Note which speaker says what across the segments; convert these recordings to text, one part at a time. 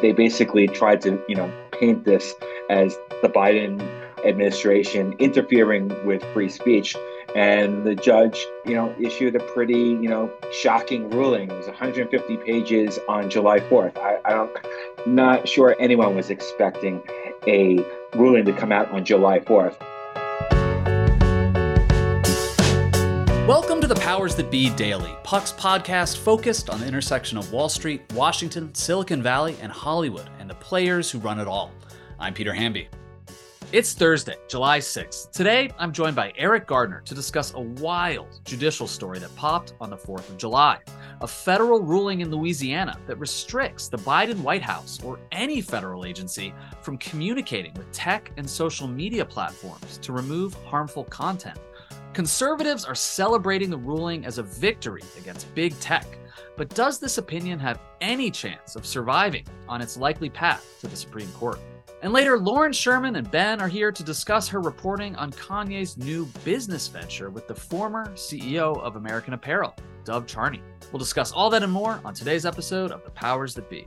Speaker 1: They basically tried to, you know, paint this as the Biden administration interfering with free speech. And the judge, you know, issued a pretty, you know, shocking ruling. It was 150 pages on July 4th. I, I don't, not sure anyone was expecting a ruling to come out on July 4th.
Speaker 2: Welcome to the Powers That Be Daily, Puck's podcast focused on the intersection of Wall Street, Washington, Silicon Valley, and Hollywood, and the players who run it all. I'm Peter Hamby. It's Thursday, July 6th. Today, I'm joined by Eriq Gardner to discuss a wild judicial story that popped on the 4th of July. A federal ruling in Louisiana that restricts the Biden White House or any federal agency from communicating with tech and social media platforms to remove harmful content. Conservatives are celebrating the ruling as a victory against big tech. But does this opinion have any chance of surviving on its likely path to the Supreme Court? And later, Lauren Sherman and Ben are here to discuss her reporting on Kanye's new business venture with the former CEO of American Apparel, Dov Charney. We'll discuss all that and more on today's episode of The Powers That Be.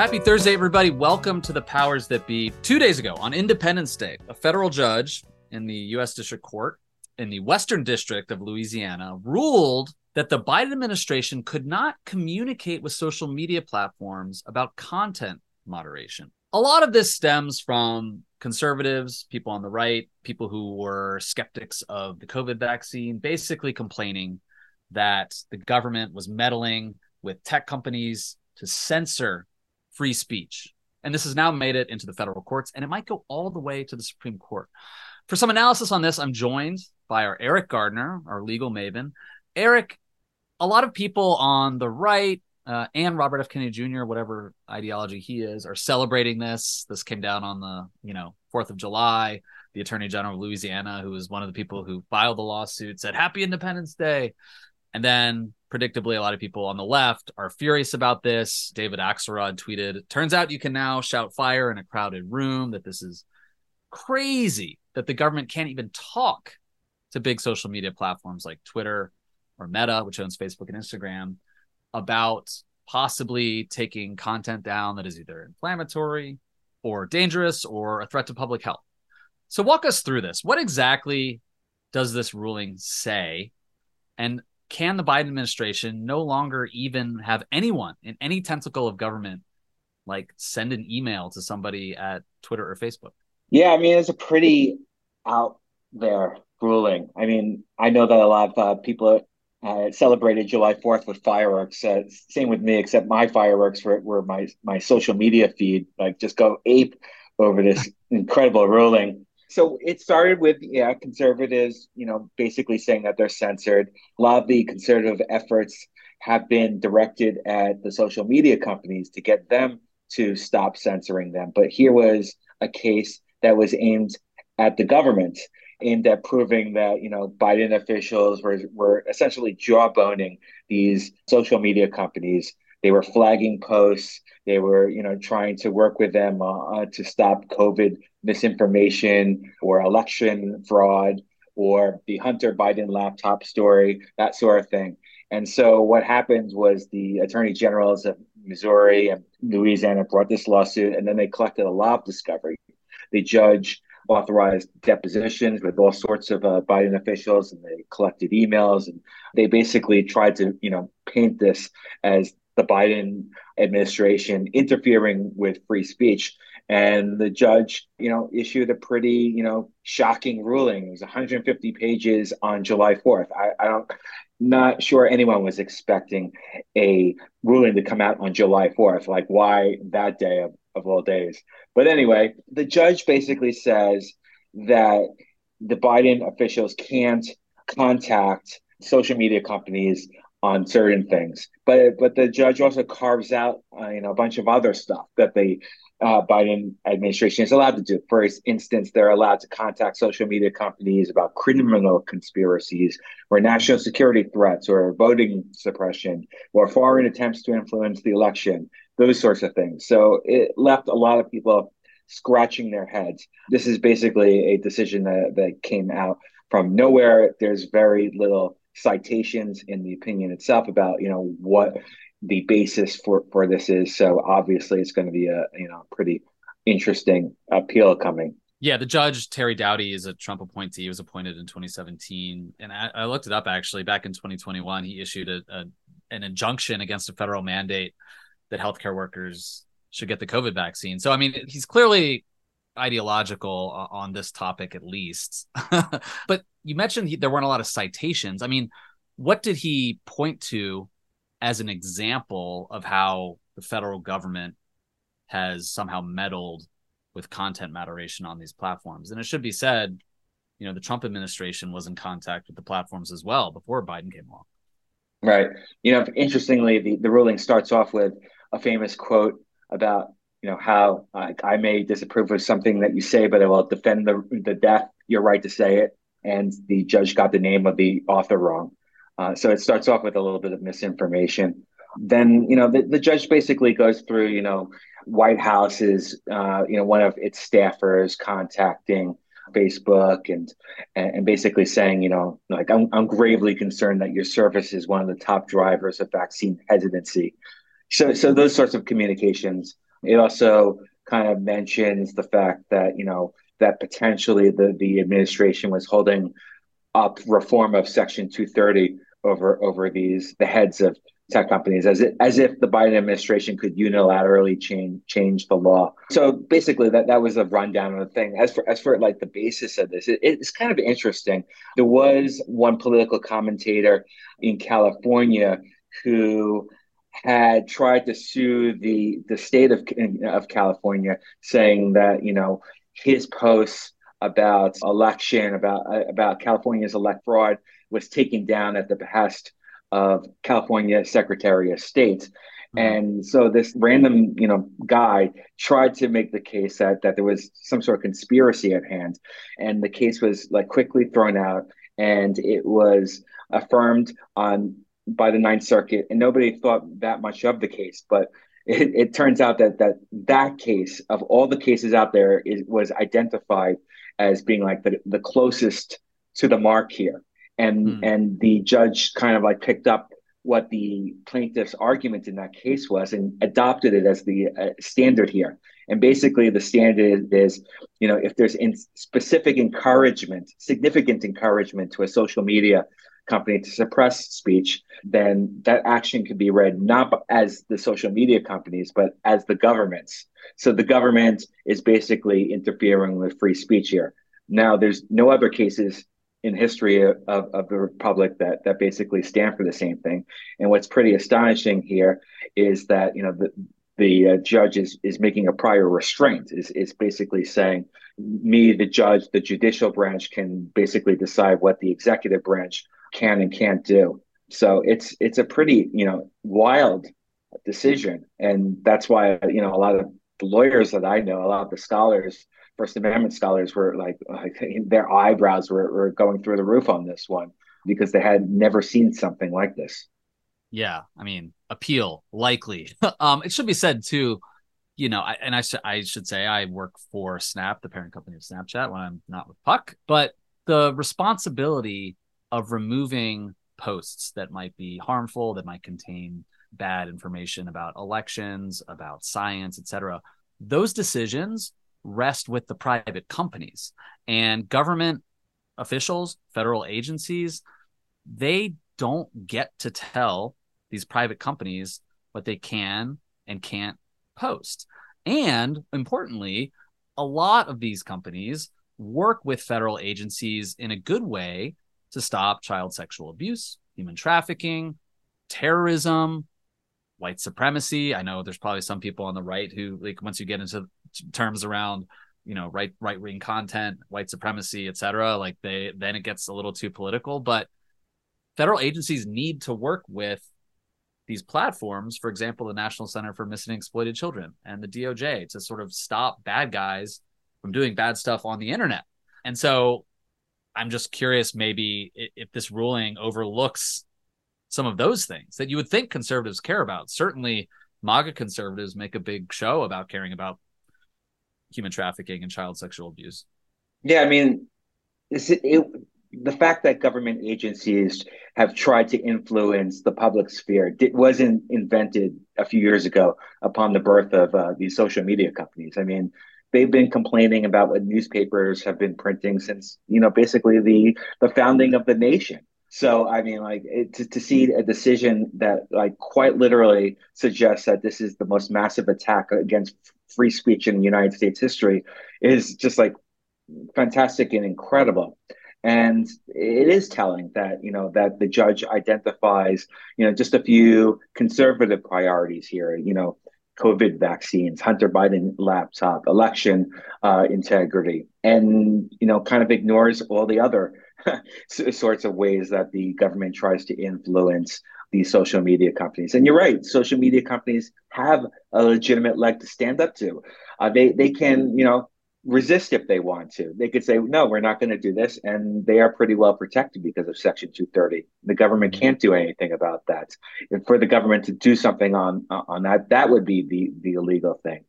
Speaker 2: Happy Thursday, everybody. Welcome to the Powers That Be. Two days ago, on Independence Day, a federal judge in the U.S. District Court in the Western District of Louisiana ruled that the Biden administration could not communicate with social media platforms about content moderation. A lot of this stems from conservatives, people on the right, people who were skeptics of the COVID vaccine, basically complaining that the government was meddling with tech companies to censor free speech. And this has now made it into the federal courts, and it might go all the way to the Supreme Court. For some analysis on this, I'm joined by our Eriq Gardner, our legal maven. Eriq, a lot of people on the right uh, and Robert F. Kennedy Jr., whatever ideology he is, are celebrating this. This came down on the, you know, 4th of July. The Attorney General of Louisiana, who was one of the people who filed the lawsuit, said, Happy Independence Day. And then predictably, a lot of people on the left are furious about this. David Axelrod tweeted, Turns out you can now shout fire in a crowded room, that this is crazy that the government can't even talk to big social media platforms like Twitter or Meta, which owns Facebook and Instagram, about possibly taking content down that is either inflammatory or dangerous or a threat to public health. So, walk us through this. What exactly does this ruling say? And can the Biden administration no longer even have anyone in any tentacle of government like send an email to somebody at Twitter or Facebook?
Speaker 1: Yeah, I mean, it's a pretty out there ruling. I mean, I know that a lot of uh, people uh, celebrated July 4th with fireworks. Uh, same with me, except my fireworks were, were my, my social media feed, like just go ape over this incredible ruling so it started with yeah conservatives you know basically saying that they're censored. A lot of the conservative efforts have been directed at the social media companies to get them to stop censoring them. But here was a case that was aimed at the government aimed at proving that you know biden officials were, were essentially jawboning these social media companies. They were flagging posts. They were, you know, trying to work with them uh, to stop COVID misinformation or election fraud or the Hunter Biden laptop story, that sort of thing. And so what happened was the attorney generals of Missouri and Louisiana brought this lawsuit, and then they collected a lot of discovery. The judge authorized depositions with all sorts of uh, Biden officials, and they collected emails, and they basically tried to, you know, paint this as the Biden administration interfering with free speech. And the judge, you know, issued a pretty, you know, shocking ruling. It was 150 pages on July 4th. I, I don't, not sure anyone was expecting a ruling to come out on July 4th. Like, why that day of of all days. But anyway, the judge basically says that the Biden officials can't contact social media companies on certain things. But but the judge also carves out uh, you know a bunch of other stuff that the uh, Biden administration is allowed to do. For instance, they're allowed to contact social media companies about criminal conspiracies or national security threats or voting suppression or foreign attempts to influence the election, those sorts of things. So it left a lot of people scratching their heads. This is basically a decision that, that came out from nowhere. There's very little citations in the opinion itself about you know what the basis for for this is. So obviously, it's going to be a you know pretty interesting appeal coming.
Speaker 2: Yeah, the judge Terry Doughty is a Trump appointee. He was appointed in 2017, and I, I looked it up actually. Back in 2021, he issued a, a an injunction against a federal mandate that healthcare workers should get the COVID vaccine. So I mean, he's clearly ideological on this topic at least. but you mentioned he, there weren't a lot of citations. I mean, what did he point to as an example of how the federal government has somehow meddled with content moderation on these platforms? And it should be said, you know, the Trump administration was in contact with the platforms as well before Biden came along.
Speaker 1: Right. You know, interestingly, the, the ruling starts off with a famous quote about you know how uh, I may disapprove of something that you say, but I will defend the the death your right to say it. And the judge got the name of the author wrong, uh, so it starts off with a little bit of misinformation. Then you know the, the judge basically goes through you know White House's uh, you know one of its staffers contacting Facebook and and basically saying, you know, like I'm, I'm gravely concerned that your service is one of the top drivers of vaccine hesitancy. So so those sorts of communications it also kind of mentions the fact that you know that potentially the the administration was holding up reform of Section 230 over over these the heads of tech companies as it, as if the Biden administration could unilaterally change change the law. So basically, that that was a rundown of the thing. As for as for like the basis of this, it, it's kind of interesting. There was one political commentator in California who had tried to sue the the state of of California, saying that you know his posts about election about about California's elect fraud was taken down at the behest of California Secretary of State. Mm-hmm. And so this random, you know, guy tried to make the case that that there was some sort of conspiracy at hand, and the case was like quickly thrown out, and it was affirmed on by the Ninth Circuit, and nobody thought that much of the case. But it, it turns out that that that case of all the cases out there is, was identified as being like the, the closest to the mark here, and mm. and the judge kind of like picked up what the plaintiff's argument in that case was and adopted it as the uh, standard here. And basically, the standard is, you know, if there's in specific encouragement, significant encouragement to a social media company to suppress speech, then that action could be read not as the social media companies, but as the governments. So the government is basically interfering with free speech here. Now, there's no other cases in history of, of the republic that that basically stand for the same thing. And what's pretty astonishing here is that you know the the uh, judge is is making a prior restraint is is basically saying me the judge the judicial branch can basically decide what the executive branch can and can't do. So it's it's a pretty you know wild decision, and that's why you know a lot of lawyers that I know, a lot of the scholars, First Amendment scholars, were like, like their eyebrows were, were going through the roof on this one because they had never seen something like this.
Speaker 2: Yeah, I mean, appeal likely. um, it should be said too, you know, I, and I should I should say I work for Snap, the parent company of Snapchat, when I'm not with Puck, but the responsibility of removing posts that might be harmful, that might contain bad information about elections, about science, etc. Those decisions rest with the private companies and government officials, federal agencies, they don't get to tell these private companies what they can and can't post. And importantly, a lot of these companies work with federal agencies in a good way to stop child sexual abuse, human trafficking, terrorism, white supremacy. I know there's probably some people on the right who like once you get into terms around you know right right wing content, white supremacy, etc. Like they then it gets a little too political. But federal agencies need to work with these platforms, for example, the National Center for Missing and Exploited Children and the DOJ to sort of stop bad guys from doing bad stuff on the internet. And so I'm just curious maybe if this ruling overlooks some of those things that you would think conservatives care about. Certainly, MAGA conservatives make a big show about caring about human trafficking and child sexual abuse.
Speaker 1: Yeah, I mean, it, it, the fact that government agencies have tried to influence the public sphere it wasn't invented a few years ago upon the birth of uh, these social media companies. I mean, they've been complaining about what newspapers have been printing since you know basically the the founding of the nation. So I mean, like it, to, to see a decision that like quite literally suggests that this is the most massive attack against free speech in United States history is just like fantastic and incredible. And it is telling that, you know, that the judge identifies, you know, just a few conservative priorities here, you know, COVID vaccines, Hunter Biden laptop, election uh, integrity, and, you know, kind of ignores all the other sorts of ways that the government tries to influence these social media companies. And you're right, social media companies have a legitimate leg to stand up to. Uh, they they can, you know, resist if they want to. They could say, no, we're not going to do this. And they are pretty well protected because of Section 230. The government can't do anything about that. And for the government to do something on on that, that would be the, the illegal thing.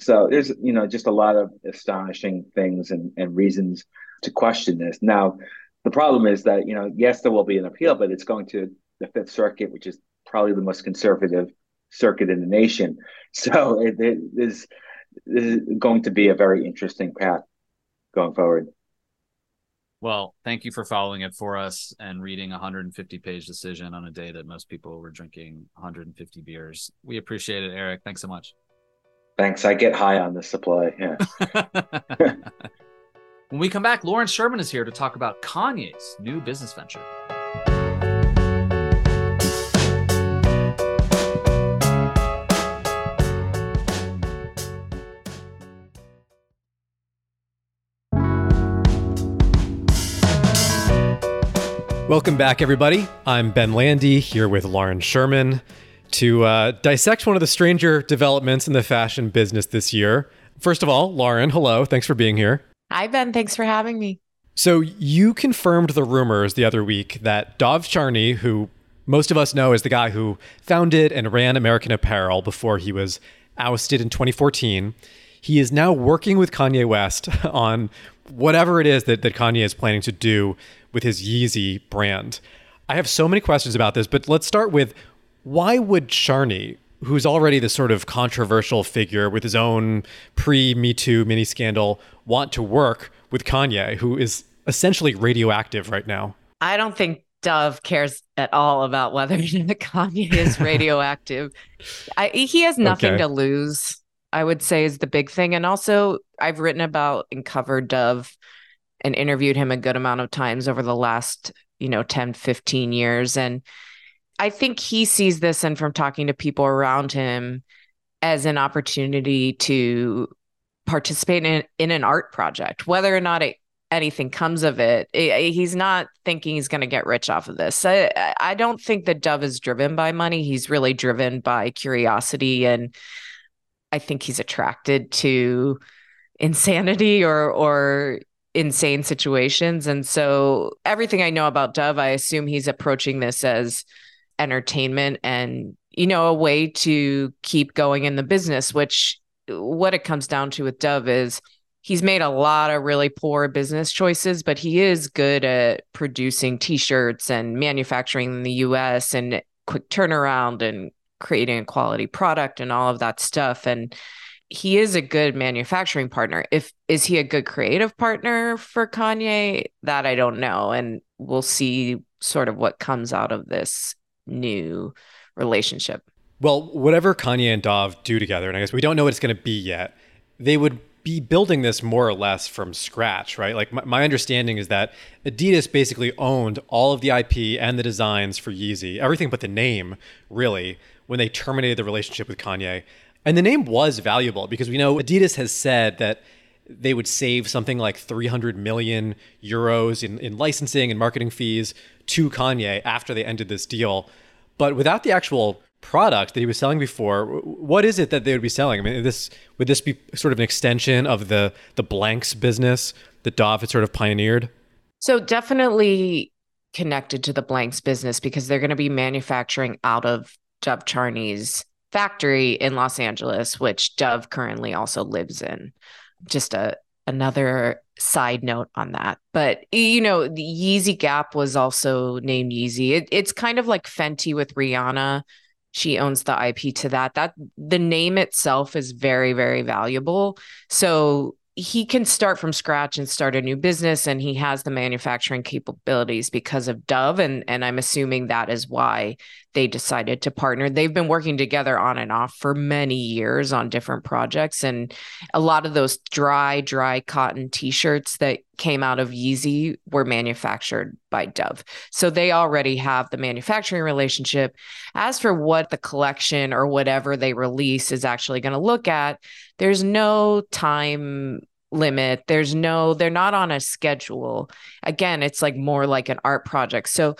Speaker 1: So there's, you know, just a lot of astonishing things and, and reasons to question this. Now, the problem is that, you know, yes, there will be an appeal, but it's going to the Fifth Circuit, which is probably the most conservative circuit in the nation. So it, it is this is going to be a very interesting path going forward.
Speaker 2: Well, thank you for following it for us and reading a 150 page decision on a day that most people were drinking 150 beers. We appreciate it, Eriq. Thanks so much.
Speaker 1: Thanks. I get high on the supply. Yeah.
Speaker 2: when we come back, Lauren Sherman is here to talk about Kanye's new business venture.
Speaker 3: Welcome back, everybody. I'm Ben Landy here with Lauren Sherman to uh, dissect one of the stranger developments in the fashion business this year. First of all, Lauren, hello. Thanks for being here.
Speaker 4: Hi, Ben. Thanks for having me.
Speaker 3: So, you confirmed the rumors the other week that Dov Charney, who most of us know as the guy who founded and ran American Apparel before he was ousted in 2014, he is now working with Kanye West on whatever it is that, that Kanye is planning to do with his Yeezy brand. I have so many questions about this, but let's start with why would Charney, who's already this sort of controversial figure with his own pre Me Too mini scandal, want to work with Kanye, who is essentially radioactive right now?
Speaker 4: I don't think Dov cares at all about whether Kanye is radioactive. I, he has nothing okay. to lose, I would say, is the big thing. And also, I've written about and covered Dov and interviewed him a good amount of times over the last, you know, 10, 15 years. And I think he sees this and from talking to people around him as an opportunity to participate in, in an art project, whether or not it, anything comes of it. it he's not thinking he's going to get rich off of this. I, I don't think that Dov is driven by money. He's really driven by curiosity. And I think he's attracted to insanity or, or, insane situations. And so everything I know about Dov, I assume he's approaching this as entertainment and, you know, a way to keep going in the business, which what it comes down to with Dov is he's made a lot of really poor business choices, but he is good at producing t-shirts and manufacturing in the US and quick turnaround and creating a quality product and all of that stuff. And he is a good manufacturing partner. If is he a good creative partner for Kanye? That I don't know. And we'll see sort of what comes out of this new relationship.
Speaker 3: Well, whatever Kanye and Dov do together, and I guess we don't know what it's going to be yet, they would be building this more or less from scratch, right? Like my, my, understanding is that Adidas basically owned all of the IP and the designs for Yeezy, everything but the name, really, when they terminated the relationship with Kanye. And the name was valuable because we know Adidas has said that they would save something like 300 million euros in, in licensing and marketing fees to Kanye after they ended this deal. But without the actual product that he was selling before, what is it that they would be selling? I mean, this would this be sort of an extension of the the blanks business that Dov had sort of pioneered?
Speaker 4: So definitely connected to the blanks business because they're going to be manufacturing out of Dov Charney's factory in Los Angeles, which Dov currently also lives in. Just a another side note on that. But you know, the Yeezy Gap was also named Yeezy. It, it's kind of like Fenty with Rihanna. She owns the IP to that. That the name itself is very, very valuable. So he can start from scratch and start a new business and he has the manufacturing capabilities because of Dov and and I'm assuming that is why they decided to partner. They've been working together on and off for many years on different projects and a lot of those dry dry cotton t-shirts that came out of Yeezy were manufactured by Dov. So they already have the manufacturing relationship. As for what the collection or whatever they release is actually going to look at, there's no time limit. There's no, they're not on a schedule. Again, it's like more like an art project. So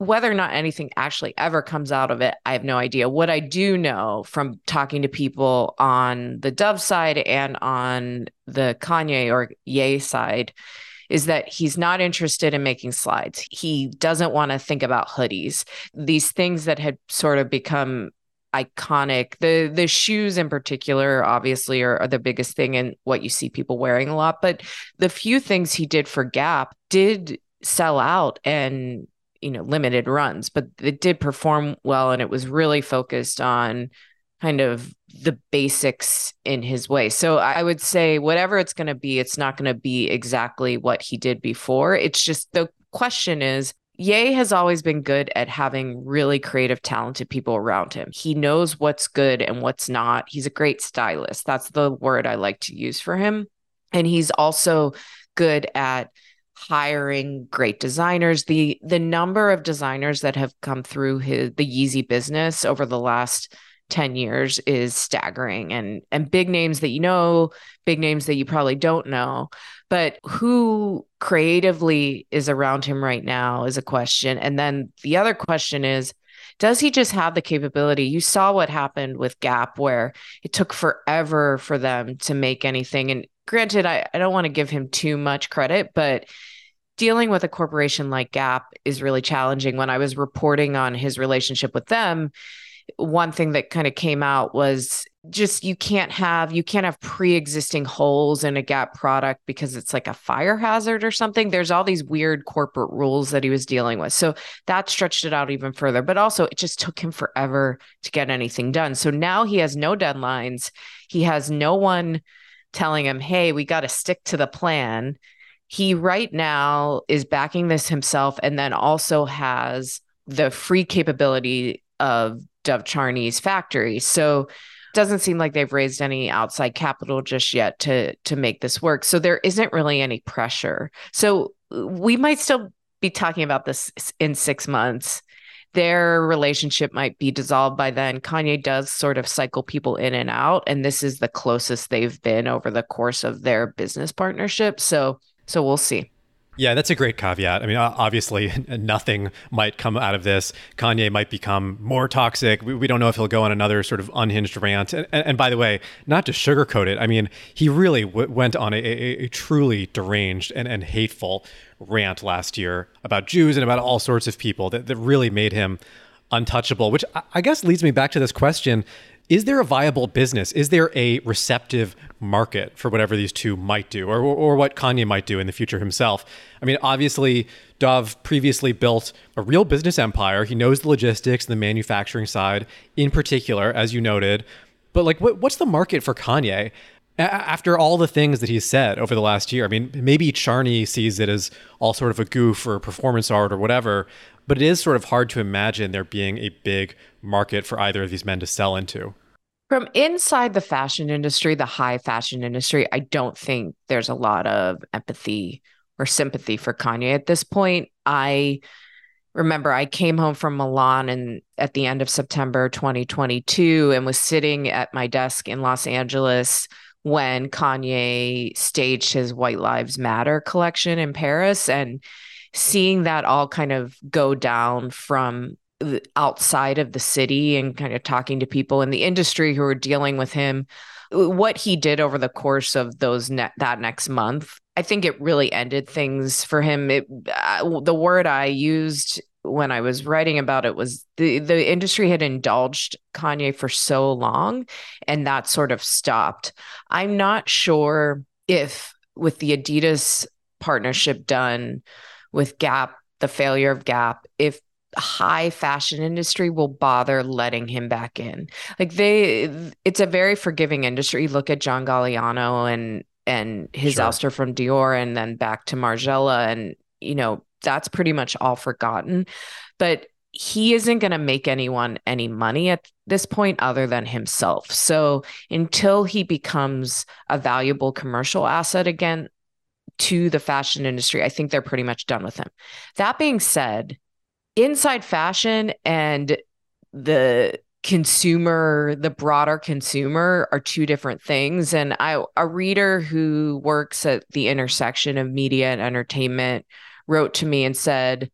Speaker 4: whether or not anything actually ever comes out of it, I have no idea. What I do know from talking to people on the Dov side and on the Kanye or Ye side is that he's not interested in making slides. He doesn't want to think about hoodies. These things that had sort of become iconic. The the shoes in particular obviously are, are the biggest thing and what you see people wearing a lot, but the few things he did for Gap did sell out and you know limited runs, but it did perform well and it was really focused on kind of the basics in his way. So I would say whatever it's going to be, it's not going to be exactly what he did before. It's just the question is Ye has always been good at having really creative, talented people around him. He knows what's good and what's not. He's a great stylist. That's the word I like to use for him. And he's also good at hiring great designers. The the number of designers that have come through his the Yeezy business over the last 10 years is staggering and and big names that you know, big names that you probably don't know. But who creatively is around him right now is a question. And then the other question is, does he just have the capability? You saw what happened with Gap, where it took forever for them to make anything. And granted, I, I don't want to give him too much credit, but dealing with a corporation like Gap is really challenging. When I was reporting on his relationship with them, one thing that kind of came out was just you can't have you can't have pre-existing holes in a gap product because it's like a fire hazard or something. There's all these weird corporate rules that he was dealing with. So that stretched it out even further but also it just took him forever to get anything done. So now he has no deadlines. He has no one telling him hey we got to stick to the plan he right now is backing this himself and then also has the free capability of Dov Charney's factory. So doesn't seem like they've raised any outside capital just yet to to make this work. So there isn't really any pressure. So we might still be talking about this in 6 months. Their relationship might be dissolved by then. Kanye does sort of cycle people in and out and this is the closest they've been over the course of their business partnership. So so we'll see.
Speaker 3: Yeah, that's a great caveat. I mean, obviously, nothing might come out of this. Kanye might become more toxic. We, we don't know if he'll go on another sort of unhinged rant. And, and, and by the way, not to sugarcoat it, I mean, he really w- went on a, a, a, truly deranged and, and hateful rant last year about Jews and about all sorts of people that, that really made him untouchable, which I guess leads me back to this question is there a viable business? Is there a receptive market for whatever these two might do or, or what Kanye might do in the future himself? I mean, obviously, Dov previously built a real business empire. He knows the logistics and the manufacturing side in particular, as you noted. But like, what, what's the market for Kanye? After all the things that he's said over the last year. I mean, maybe Charney sees it as all sort of a goof or performance art or whatever, but it is sort of hard to imagine there being a big market for either of these men to sell into.
Speaker 4: From inside the fashion industry, the high fashion industry, I don't think there's a lot of empathy or sympathy for Kanye at this point. I remember I came home from Milan and at the end of September 2022 and was sitting at my desk in Los Angeles when Kanye staged his White Lives Matter collection in Paris and seeing that all kind of go down from outside of the city and kind of talking to people in the industry who were dealing with him what he did over the course of those ne- that next month i think it really ended things for him it, uh, the word i used when i was writing about it was the the industry had indulged kanye for so long and that sort of stopped i'm not sure if with the adidas partnership done with gap the failure of gap if high fashion industry will bother letting him back in. Like they it's a very forgiving industry. Look at John Galliano and and his sure. ouster from Dior and then back to Margiela and you know, that's pretty much all forgotten. But he isn't going to make anyone any money at this point other than himself. So until he becomes a valuable commercial asset again to the fashion industry, I think they're pretty much done with him. That being said, inside fashion and the consumer the broader consumer are two different things and i a reader who works at the intersection of media and entertainment wrote to me and said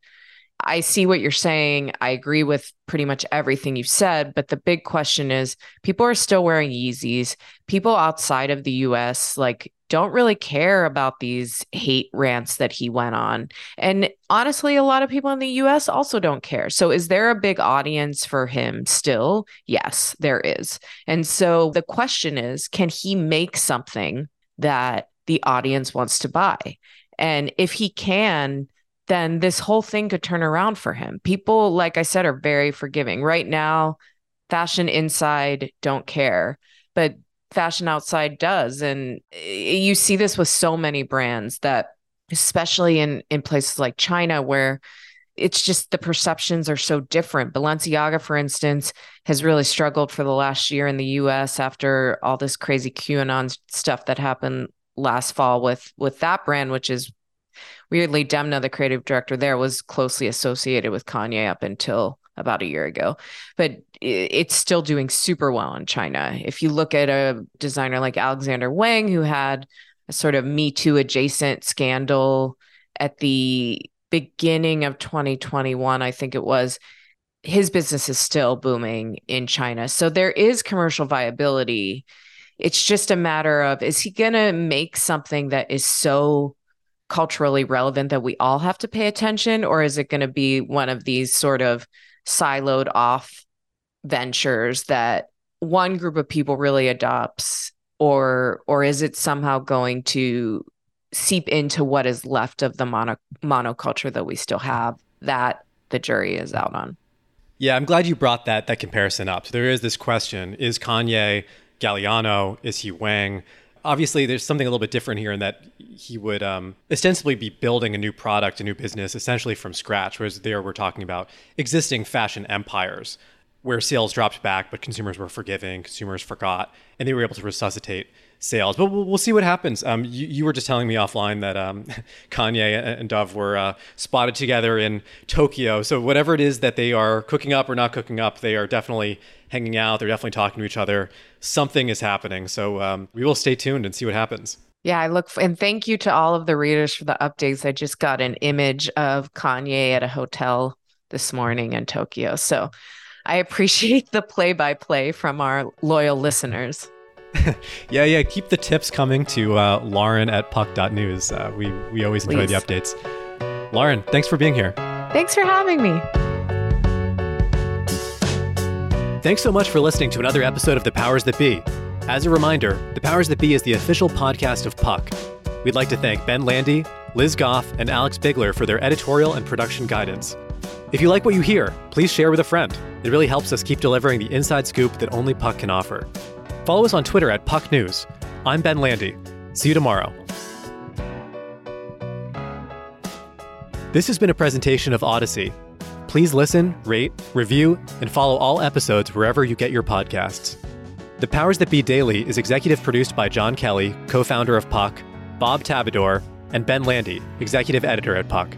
Speaker 4: I see what you're saying. I agree with pretty much everything you've said. But the big question is people are still wearing Yeezys. People outside of the US, like, don't really care about these hate rants that he went on. And honestly, a lot of people in the US also don't care. So, is there a big audience for him still? Yes, there is. And so the question is can he make something that the audience wants to buy? And if he can, then this whole thing could turn around for him. People, like I said, are very forgiving. Right now, fashion inside don't care, but fashion outside does. And eh, you see this with so many brands that, especially in, in places like China, where it's just the perceptions are so different. Balenciaga, for instance, has really struggled for the last year in the US after all this crazy QAnon stuff that happened last fall with with that brand, which is weirdly, Demna, the creative director there, was closely associated with Kanye up until about a year ago, but it's still doing super well in China. If you look at a designer like Alexander Wang, who had a sort of Me Too adjacent scandal at the beginning of 2021, I think it was, his business is still booming in China. So there is commercial viability. It's just a matter of is he going to make something that is so culturally relevant that we all have to pay attention or is it going to be one of these sort of siloed off ventures that one group of people really adopts or or is it somehow going to seep into what is left of the mono monoculture that we still have that the jury is out on?
Speaker 3: Yeah i'm glad you brought that that comparison up. So there is this question is kanye galliano is he wang obviously there's something a little bit different here in that he would um, ostensibly be building a new product, a new business, essentially from scratch. Whereas there we're talking about existing fashion empires where sales dropped back, but consumers were forgiving, consumers forgot, and they were able to resuscitate sales. But we'll, we'll see what happens. Um, you, you, were just telling me offline that um, Kanye and Dov were uh, spotted together in Tokyo. So whatever it is that they are cooking up or not cooking up, they are definitely hanging out. They're definitely talking to each other. Something is happening. So um, we will stay tuned and see what happens.
Speaker 4: Yeah, I look for, and thank you to all of the readers for the updates. I just got an image of Kanye at a hotel this morning in Tokyo. So I appreciate the play by play from our loyal listeners.
Speaker 3: yeah, yeah. Keep the tips coming to uh, Lauren at puck.news. Uh, we, we always enjoy Please. the updates. Lauren, thanks for being here.
Speaker 4: Thanks for having me.
Speaker 3: Thanks so much for listening to another episode of The Powers That Be. As a reminder, The Powers That Be is the official podcast of Puck. We'd like to thank Ben Landy, Liz Goff, and Alex Bigler for their editorial and production guidance. If you like what you hear, please share with a friend. It really helps us keep delivering the inside scoop that only Puck can offer. Follow us on Twitter at Puck News. I'm Ben Landy. See you tomorrow. This has been a presentation of Audacy. Please listen, rate, review, and follow all episodes wherever you get your podcasts. The Powers That Be Daily is executive produced by John Kelly, co founder of Puck, Bob Tabador, and Ben Landy, executive editor at Puck.